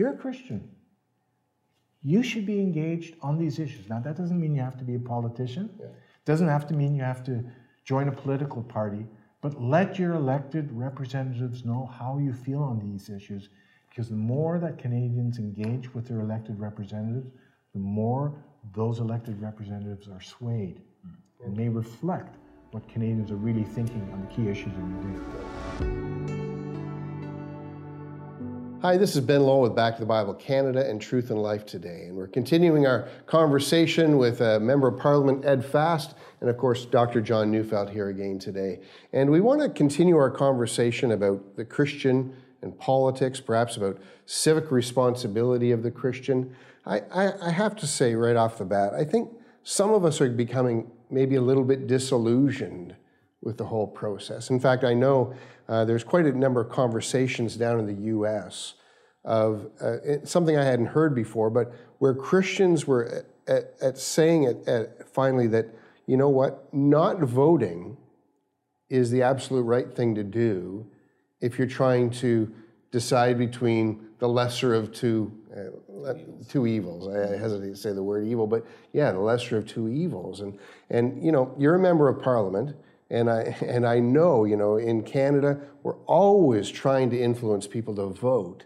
you're a Christian, you should be engaged on these issues. Now, that doesn't mean you have to be a politician. Yeah. Doesn't have to mean you have to join a political party, but let your elected representatives know how you feel on these issues. Because the more that Canadians engage with their elected representatives, the more those elected representatives are swayed and may reflect what Canadians are really thinking on the key issues of the day. Hi, this is Ben Lowell with Back to the Bible Canada and Truth and Life today. And we're continuing our conversation with a Member of Parliament, Ed Fast, and of course, Dr. John Neufeld here again today. And we want to continue our conversation about the Christian and politics, perhaps about civic responsibility of the Christian. I, I, I have to say right off the bat, I think some of us are becoming maybe a little bit disillusioned with the whole process. In fact, I know uh, there's quite a number of conversations down in the U.S. of uh, something I hadn't heard before, but where Christians were at, at, at saying it at finally that you know what, not voting is the absolute right thing to do if you're trying to decide between the lesser of two uh, two evils. I hesitate to say the word evil, but yeah, the lesser of two evils. And and you know, you're a member of parliament and I, and I know, you know, in Canada, we're always trying to influence people to vote.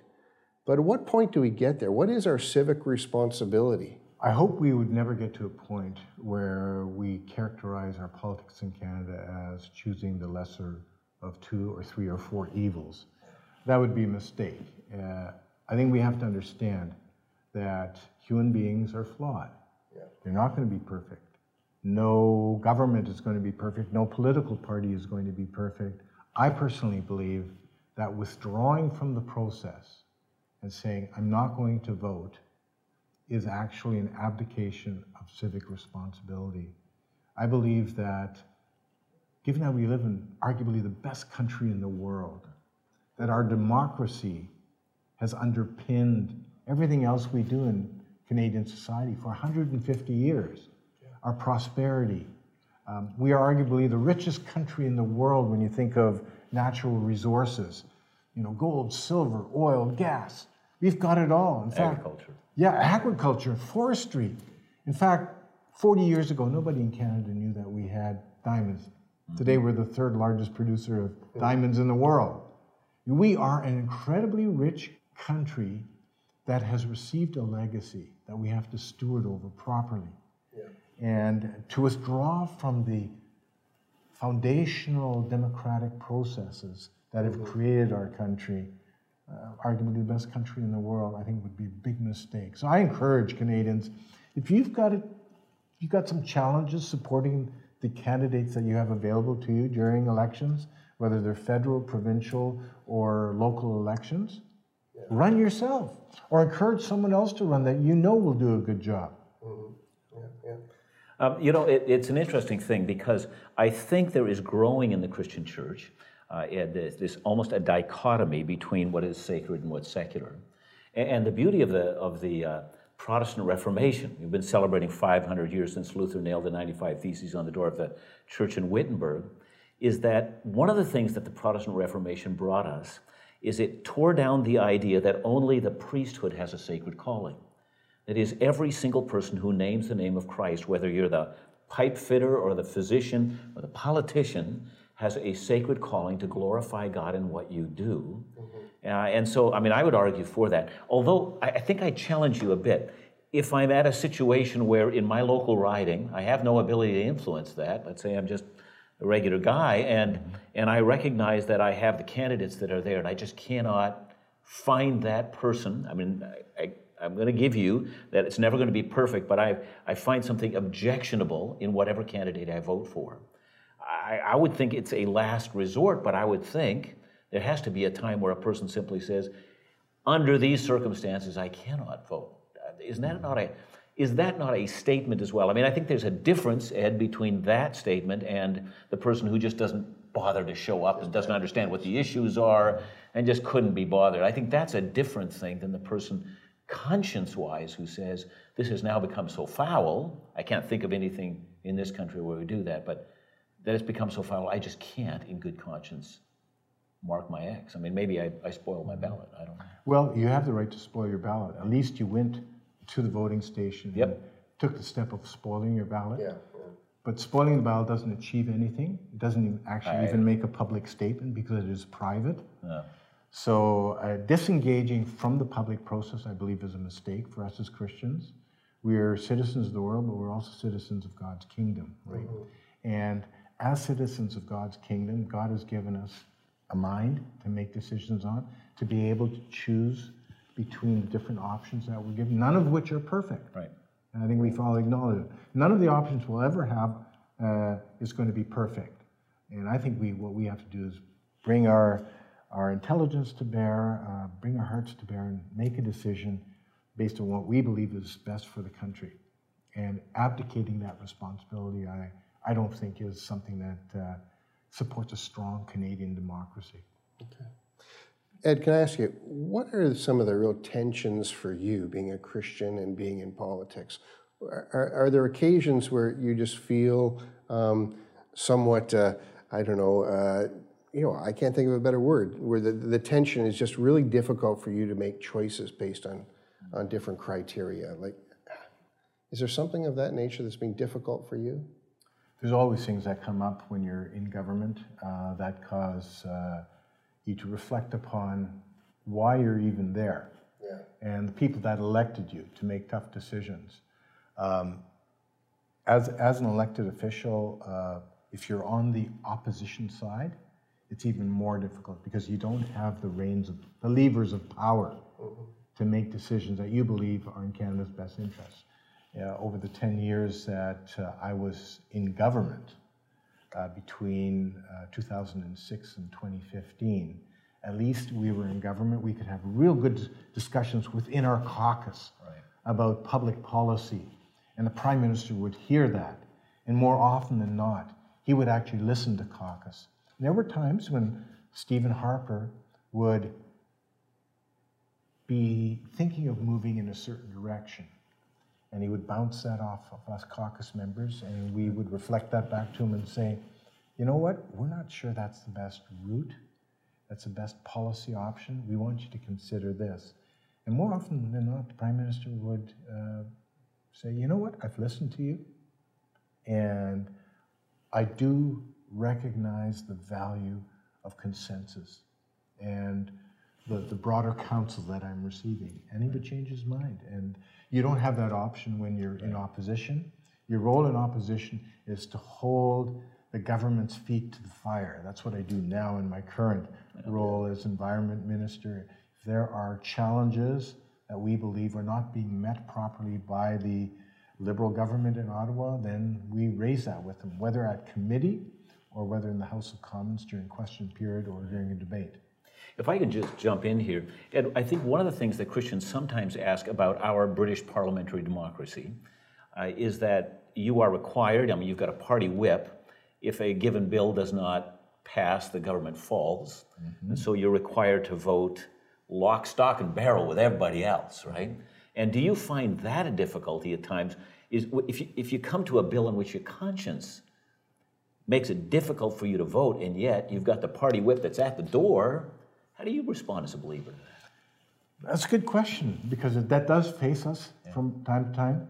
But at what point do we get there? What is our civic responsibility? I hope we would never get to a point where we characterize our politics in Canada as choosing the lesser of two or three or four evils. That would be a mistake. Uh, I think we have to understand that human beings are flawed. Yeah. They're not going to be perfect. No government is going to be perfect. No political party is going to be perfect. I personally believe that withdrawing from the process and saying, I'm not going to vote, is actually an abdication of civic responsibility. I believe that, given that we live in arguably the best country in the world, that our democracy has underpinned everything else we do in Canadian society for 150 years our prosperity. Um, we are arguably the richest country in the world when you think of natural resources. You know, gold, silver, oil, gas. We've got it all. In fact, agriculture. Yeah, agriculture, forestry. In fact, 40 years ago, nobody in Canada knew that we had diamonds. Mm-hmm. Today, we're the third largest producer of diamonds in the world. We are an incredibly rich country that has received a legacy that we have to steward over properly and to withdraw from the foundational democratic processes that have created our country, uh, arguably the best country in the world, I think would be a big mistake. So I encourage Canadians, if you've got it, you've got some challenges supporting the candidates that you have available to you during elections, whether they're federal, provincial, or local elections, yeah. run yourself or encourage someone else to run that you know will do a good job. Um, you know, it, it's an interesting thing because I think there is growing in the Christian church uh, almost a dichotomy between what is sacred and what's secular. And, and the beauty of the, of the uh, Protestant Reformation, we've been celebrating 500 years since Luther nailed the 95 Theses on the door of the church in Wittenberg, is that one of the things that the Protestant Reformation brought us is it tore down the idea that only the priesthood has a sacred calling. That is, every single person who names the name of Christ, whether you're the pipe fitter or the physician or the politician, has a sacred calling to glorify God in what you do. Mm-hmm. Uh, and so, I mean, I would argue for that. Although I, I think I challenge you a bit. If I'm at a situation where in my local riding, I have no ability to influence that, let's say I'm just a regular guy, and, mm-hmm. and I recognize that I have the candidates that are there, and I just cannot find that person. I mean, I, I'm going to give you that it's never going to be perfect, but I, I find something objectionable in whatever candidate I vote for. I, I would think it's a last resort, but I would think there has to be a time where a person simply says, under these circumstances, I cannot vote. Isn't that not a is that not a statement as well? I mean, I think there's a difference, Ed, between that statement and the person who just doesn't bother to show up and doesn't understand what the issues are and just couldn't be bothered. I think that's a different thing than the person conscience wise who says, This has now become so foul. I can't think of anything in this country where we do that, but that it's become so foul, I just can't, in good conscience, mark my X? I mean, maybe I, I spoiled my ballot. I don't know. Well, you have the right to spoil your ballot. At least you went to the voting station. and Took the step of spoiling your ballot. Yeah. But spoiling the ballot doesn't achieve anything. It doesn't even actually even make a public statement because it is private. Yeah. So uh, disengaging from the public process, I believe, is a mistake for us as Christians. We are citizens of the world, but we're also citizens of God's kingdom, right? And as citizens of God's kingdom, God has given us a mind to make decisions on, to be able to choose between the different options that we're given, none of which are perfect. Right. And I think we've all acknowledged it. None of the options we'll ever have uh, is going to be perfect. And I think we, what we have to do is bring our, our intelligence to bear, uh, bring our hearts to bear, and make a decision based on what we believe is best for the country. And abdicating that responsibility, I, I don't think is something that uh, supports a strong Canadian democracy. Okay. Ed, can I ask you, what are some of the real tensions for you being a Christian and being in politics? Are, are, there occasions where you just feel um, somewhat, uh, I don't know, uh, you know, I can't think of a better word, where the, the tension is just really difficult for you to make choices based on, on different criteria? Like, is there something of that nature that's been difficult for you? There's always things that come up when you're in government uh, that cause uh, you to reflect upon why you're even there Yeah. and the people that elected you to make tough decisions. Um, as, as an elected official, uh, if you're on the opposition side, it's even more difficult because you don't have the reins of the levers of power to make decisions that you believe are in Canada's best interests. Uh, over the 10 years that uh, I was in government, uh, between uh, 2006 and 2015, at least we were in government, we could have real good discussions within our caucus about public policy. And the prime minister would hear that. And more often than not, he would actually listen to caucus. There were times when Stephen Harper would be thinking of moving in a certain direction. And he would bounce that off of us caucus members, and we would reflect that back to him and say, you know what, we're not sure that's the best route, that's the best policy option. We want you to consider this. And more often than not, the Prime Minister would uh, say, you know what, I've listened to you, and I do recognize the value of consensus and the, the broader counsel that I'm receiving. And he would change his mind. And you don't have that option when you're in opposition. Your role in opposition is to hold the government's feet to the fire. That's what I do now in my current role as environment minister. If there are challenges that we believe are not being met properly by the Liberal government in Ottawa, then we raise that with them, whether at committee or whether in the House of Commons during question period or during a debate. If I can just jump in here, Ed, I think one of the things that Christians sometimes ask about our British parliamentary democracy uh, is that you are required, I mean, you've got a party whip. If a given bill does not pass, the government falls. And so you're required to vote lock, stock, and barrel with everybody else, right? And do you find that a difficulty at times? Is if you, if you come to a bill in which your conscience makes it difficult for you to vote, and yet you've got the party whip that's at the door, how do you respond as a believer to that? That's a good question because that does face us from time to time.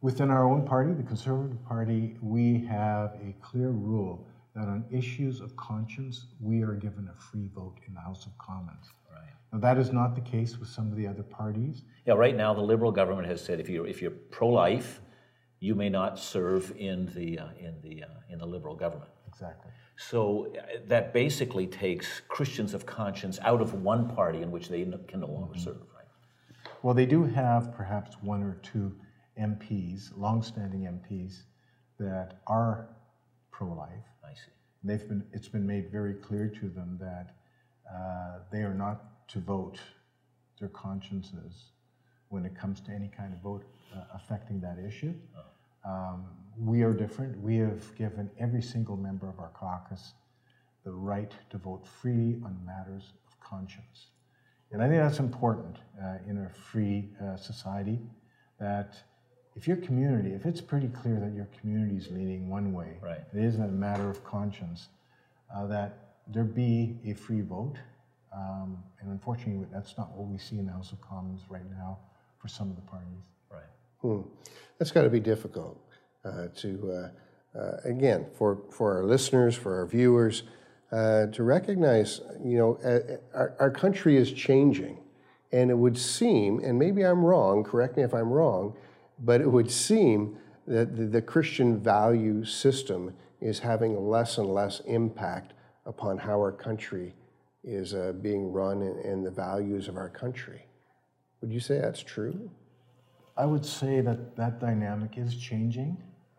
Within our own party, the Conservative Party, we have a clear rule that on issues of conscience, we are given a free vote in the House of Commons. Right. Now, that is not the case with some of the other parties. Yeah, right now the Liberal government has said if you're if you're pro-life, you may not serve in the uh, in the uh, in the Liberal government. Exactly. So uh, that basically takes Christians of conscience out of one party in which they can no longer serve. Right. Well, they do have perhaps one or two MPs, longstanding MPs, that are pro-life. I see. They've been, it's been made very clear to them that uh, they are not to vote their consciences when it comes to any kind of vote uh, affecting that issue. Um, we are different. We have given every single member of our caucus the right to vote freely on matters of conscience. And I think that's important uh, in a free uh, society that if your community, if it's pretty clear that your community is leaning one way, Right. it isn't a matter of conscience, uh, that there be a free vote. Um, and unfortunately, that's not what we see in the House of Commons right now for some of the parties. Right. Hmm. That's got to be difficult uh, to, uh, uh, again, for, for our listeners, for our viewers, uh, to recognize, you know, uh, our, our country is changing. And it would seem, and maybe I'm wrong, correct me if I'm wrong, but it would seem that the, the Christian value system is having less and less impact upon how our country is uh, being run and, and the values of our country. Would you say that's true? I would say that that dynamic is changing.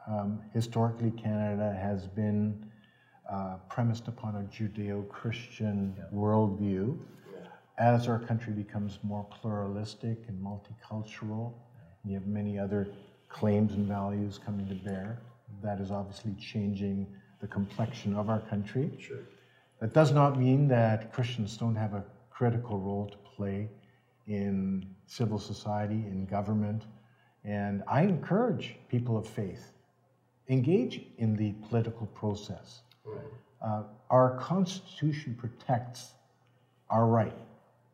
Um, historically, Canada has been uh, premised upon a Judeo Christian worldview. As our country becomes more pluralistic and multicultural, you have many other claims and values coming to bear. That is obviously changing the complexion of our country. Sure. That does not mean that Christians don't have a critical role to play in civil society, in government. And I encourage people of faith, engage in the political process. Uh, our Constitution protects our right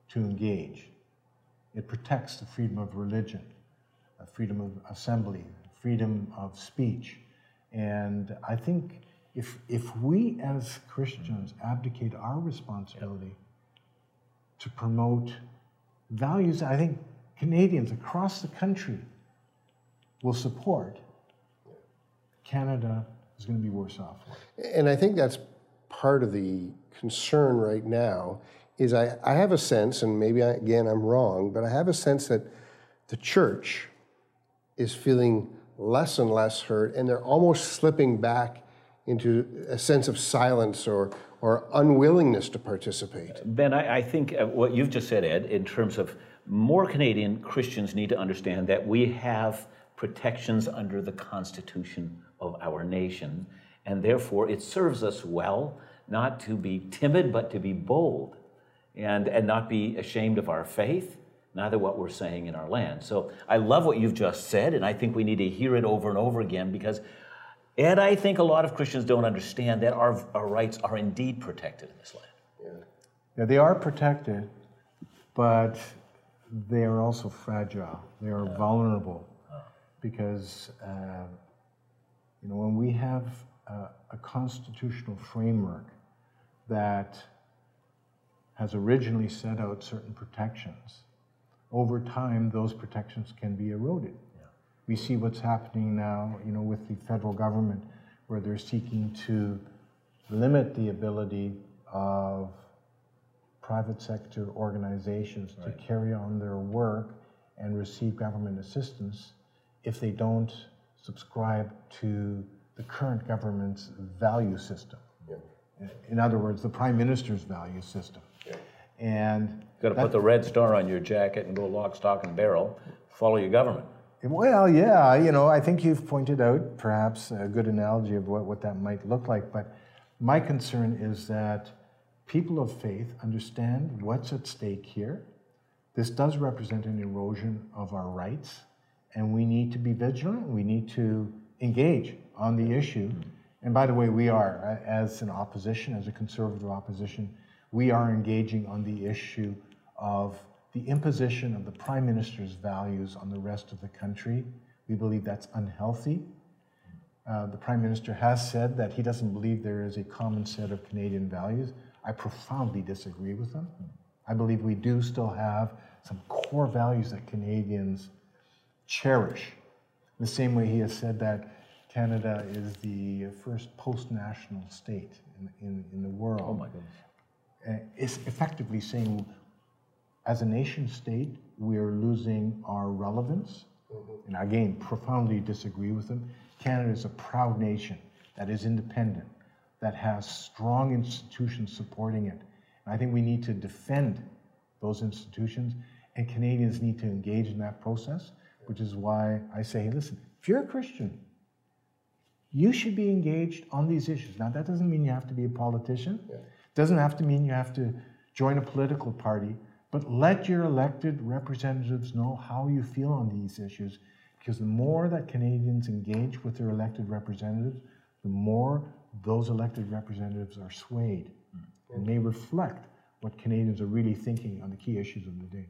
to engage. It protects the freedom of religion, the freedom of assembly, freedom of speech. And I think if, if we as Christians abdicate our responsibility to promote values I think Canadians across the country will support, Canada is going to be worse off. And I think that's part of the concern right now is I, I have a sense, and maybe I, again I'm wrong, but I have a sense that the church is feeling less and less hurt, and they're almost slipping back into a sense of silence or, or unwillingness to participate. Ben, I, I think uh, what you've just said, Ed, in terms of more Canadian Christians need to understand that we have protections under the Constitution of our nation, and therefore it serves us well not to be timid, but to be bold, and, and not be ashamed of our faith, neither what we're saying in our land. So I love what you've just said, and I think we need to hear it over and over again because and I think a lot of Christians don't understand that our, our rights are indeed protected in this land. Yeah. yeah, they are protected, but they are also fragile. They are vulnerable because, uh, you know, when we have a, a constitutional framework that has originally set out certain protections, over time those protections can be eroded. We see what's happening now, you know, with the federal government, where they're seeking to limit the ability of private sector organizations right. to carry on their work and receive government assistance if they don't subscribe to the current government's value system. Yeah. In other words, the prime minister's value system. Yeah. And got to put the red star on your jacket and go lock, stock, and barrel. Follow your government. Well, yeah, you know, I think you've pointed out perhaps a good analogy of what, what that might look like. But my concern is that people of faith understand what's at stake here. This does represent an erosion of our rights, and we need to be vigilant. We need to engage on the issue. And by the way, we are, uh, as an opposition, as a conservative opposition, we are engaging on the issue of the imposition of the prime minister's values on the rest of the country. We believe that's unhealthy. Uh, the prime minister has said that he doesn't believe there is a common set of Canadian values. I profoundly disagree with him. I believe we do still have some core values that Canadians cherish. The same way he has said that Canada is the first post-national state in, in, in the world. Oh my goodness. Uh, it's effectively saying as a nation state, we're losing our relevance. Mm-hmm. And again, profoundly disagree with them. Canada is a proud nation that is independent, that has strong institutions supporting it. And I think we need to defend those institutions, and Canadians need to engage in that process, which is why I say, hey, listen, if you're a Christian, you should be engaged on these issues. Now, that doesn't mean you have to be a politician. It yeah. doesn't have to mean you have to join a political party. But let your elected representatives know how you feel on these issues, because the more that Canadians engage with their elected representatives, the more those elected representatives are swayed and may reflect what Canadians are really thinking on the key issues of the day.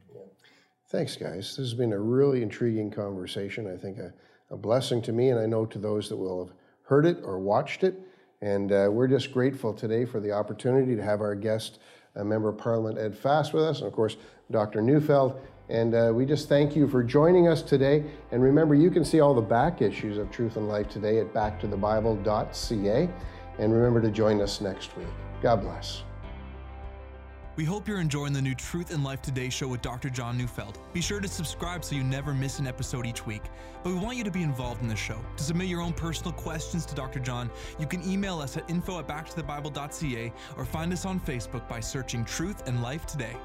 Thanks, guys. This has been a really intriguing conversation. I think a, a blessing to me, and I know to those that will have heard it or watched it. And uh, we're just grateful today for the opportunity to have our guest, Member of Parliament Ed Fast, with us, and of course, Dr. Neufeld. And uh, we just thank you for joining us today. And remember, you can see all the back issues of Truth and Life today at backtothebible.ca. And remember to join us next week. God bless. We hope you're enjoying the new Truth and Life Today show with Dr. John Neufeld. Be sure to subscribe so you never miss an episode each week. But we want you to be involved in the show. To submit your own personal questions to Dr. John, you can email us at info at backtothebible.ca or find us on Facebook by searching Truth and Life Today.